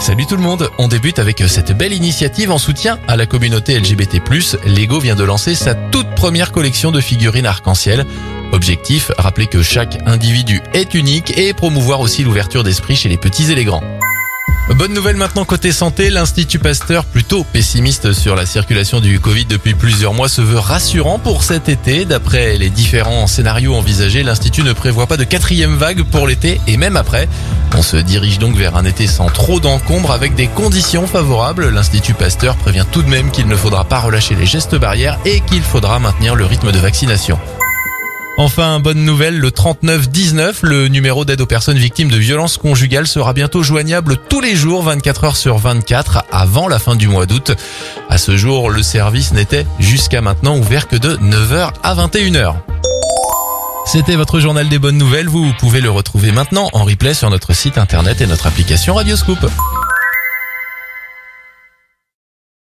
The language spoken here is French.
Salut tout le monde, on débute avec cette belle initiative en soutien à la communauté LGBT+. Lego vient de lancer sa toute première collection de figurines arc-en-ciel. Objectif, rappeler que chaque individu est unique et promouvoir aussi l'ouverture d'esprit chez les petits et les grands. Bonne nouvelle maintenant côté santé, l'Institut Pasteur, plutôt pessimiste sur la circulation du Covid depuis plusieurs mois, se veut rassurant pour cet été. D'après les différents scénarios envisagés, l'Institut ne prévoit pas de quatrième vague pour l'été et même après. On se dirige donc vers un été sans trop d'encombre avec des conditions favorables. L'Institut Pasteur prévient tout de même qu'il ne faudra pas relâcher les gestes barrières et qu'il faudra maintenir le rythme de vaccination. Enfin, bonne nouvelle, le 3919, le numéro d'aide aux personnes victimes de violences conjugales sera bientôt joignable tous les jours, 24 heures sur 24, avant la fin du mois d'août. À ce jour, le service n'était jusqu'à maintenant ouvert que de 9h à 21h. C'était votre journal des bonnes nouvelles, vous pouvez le retrouver maintenant en replay sur notre site internet et notre application Radioscoop.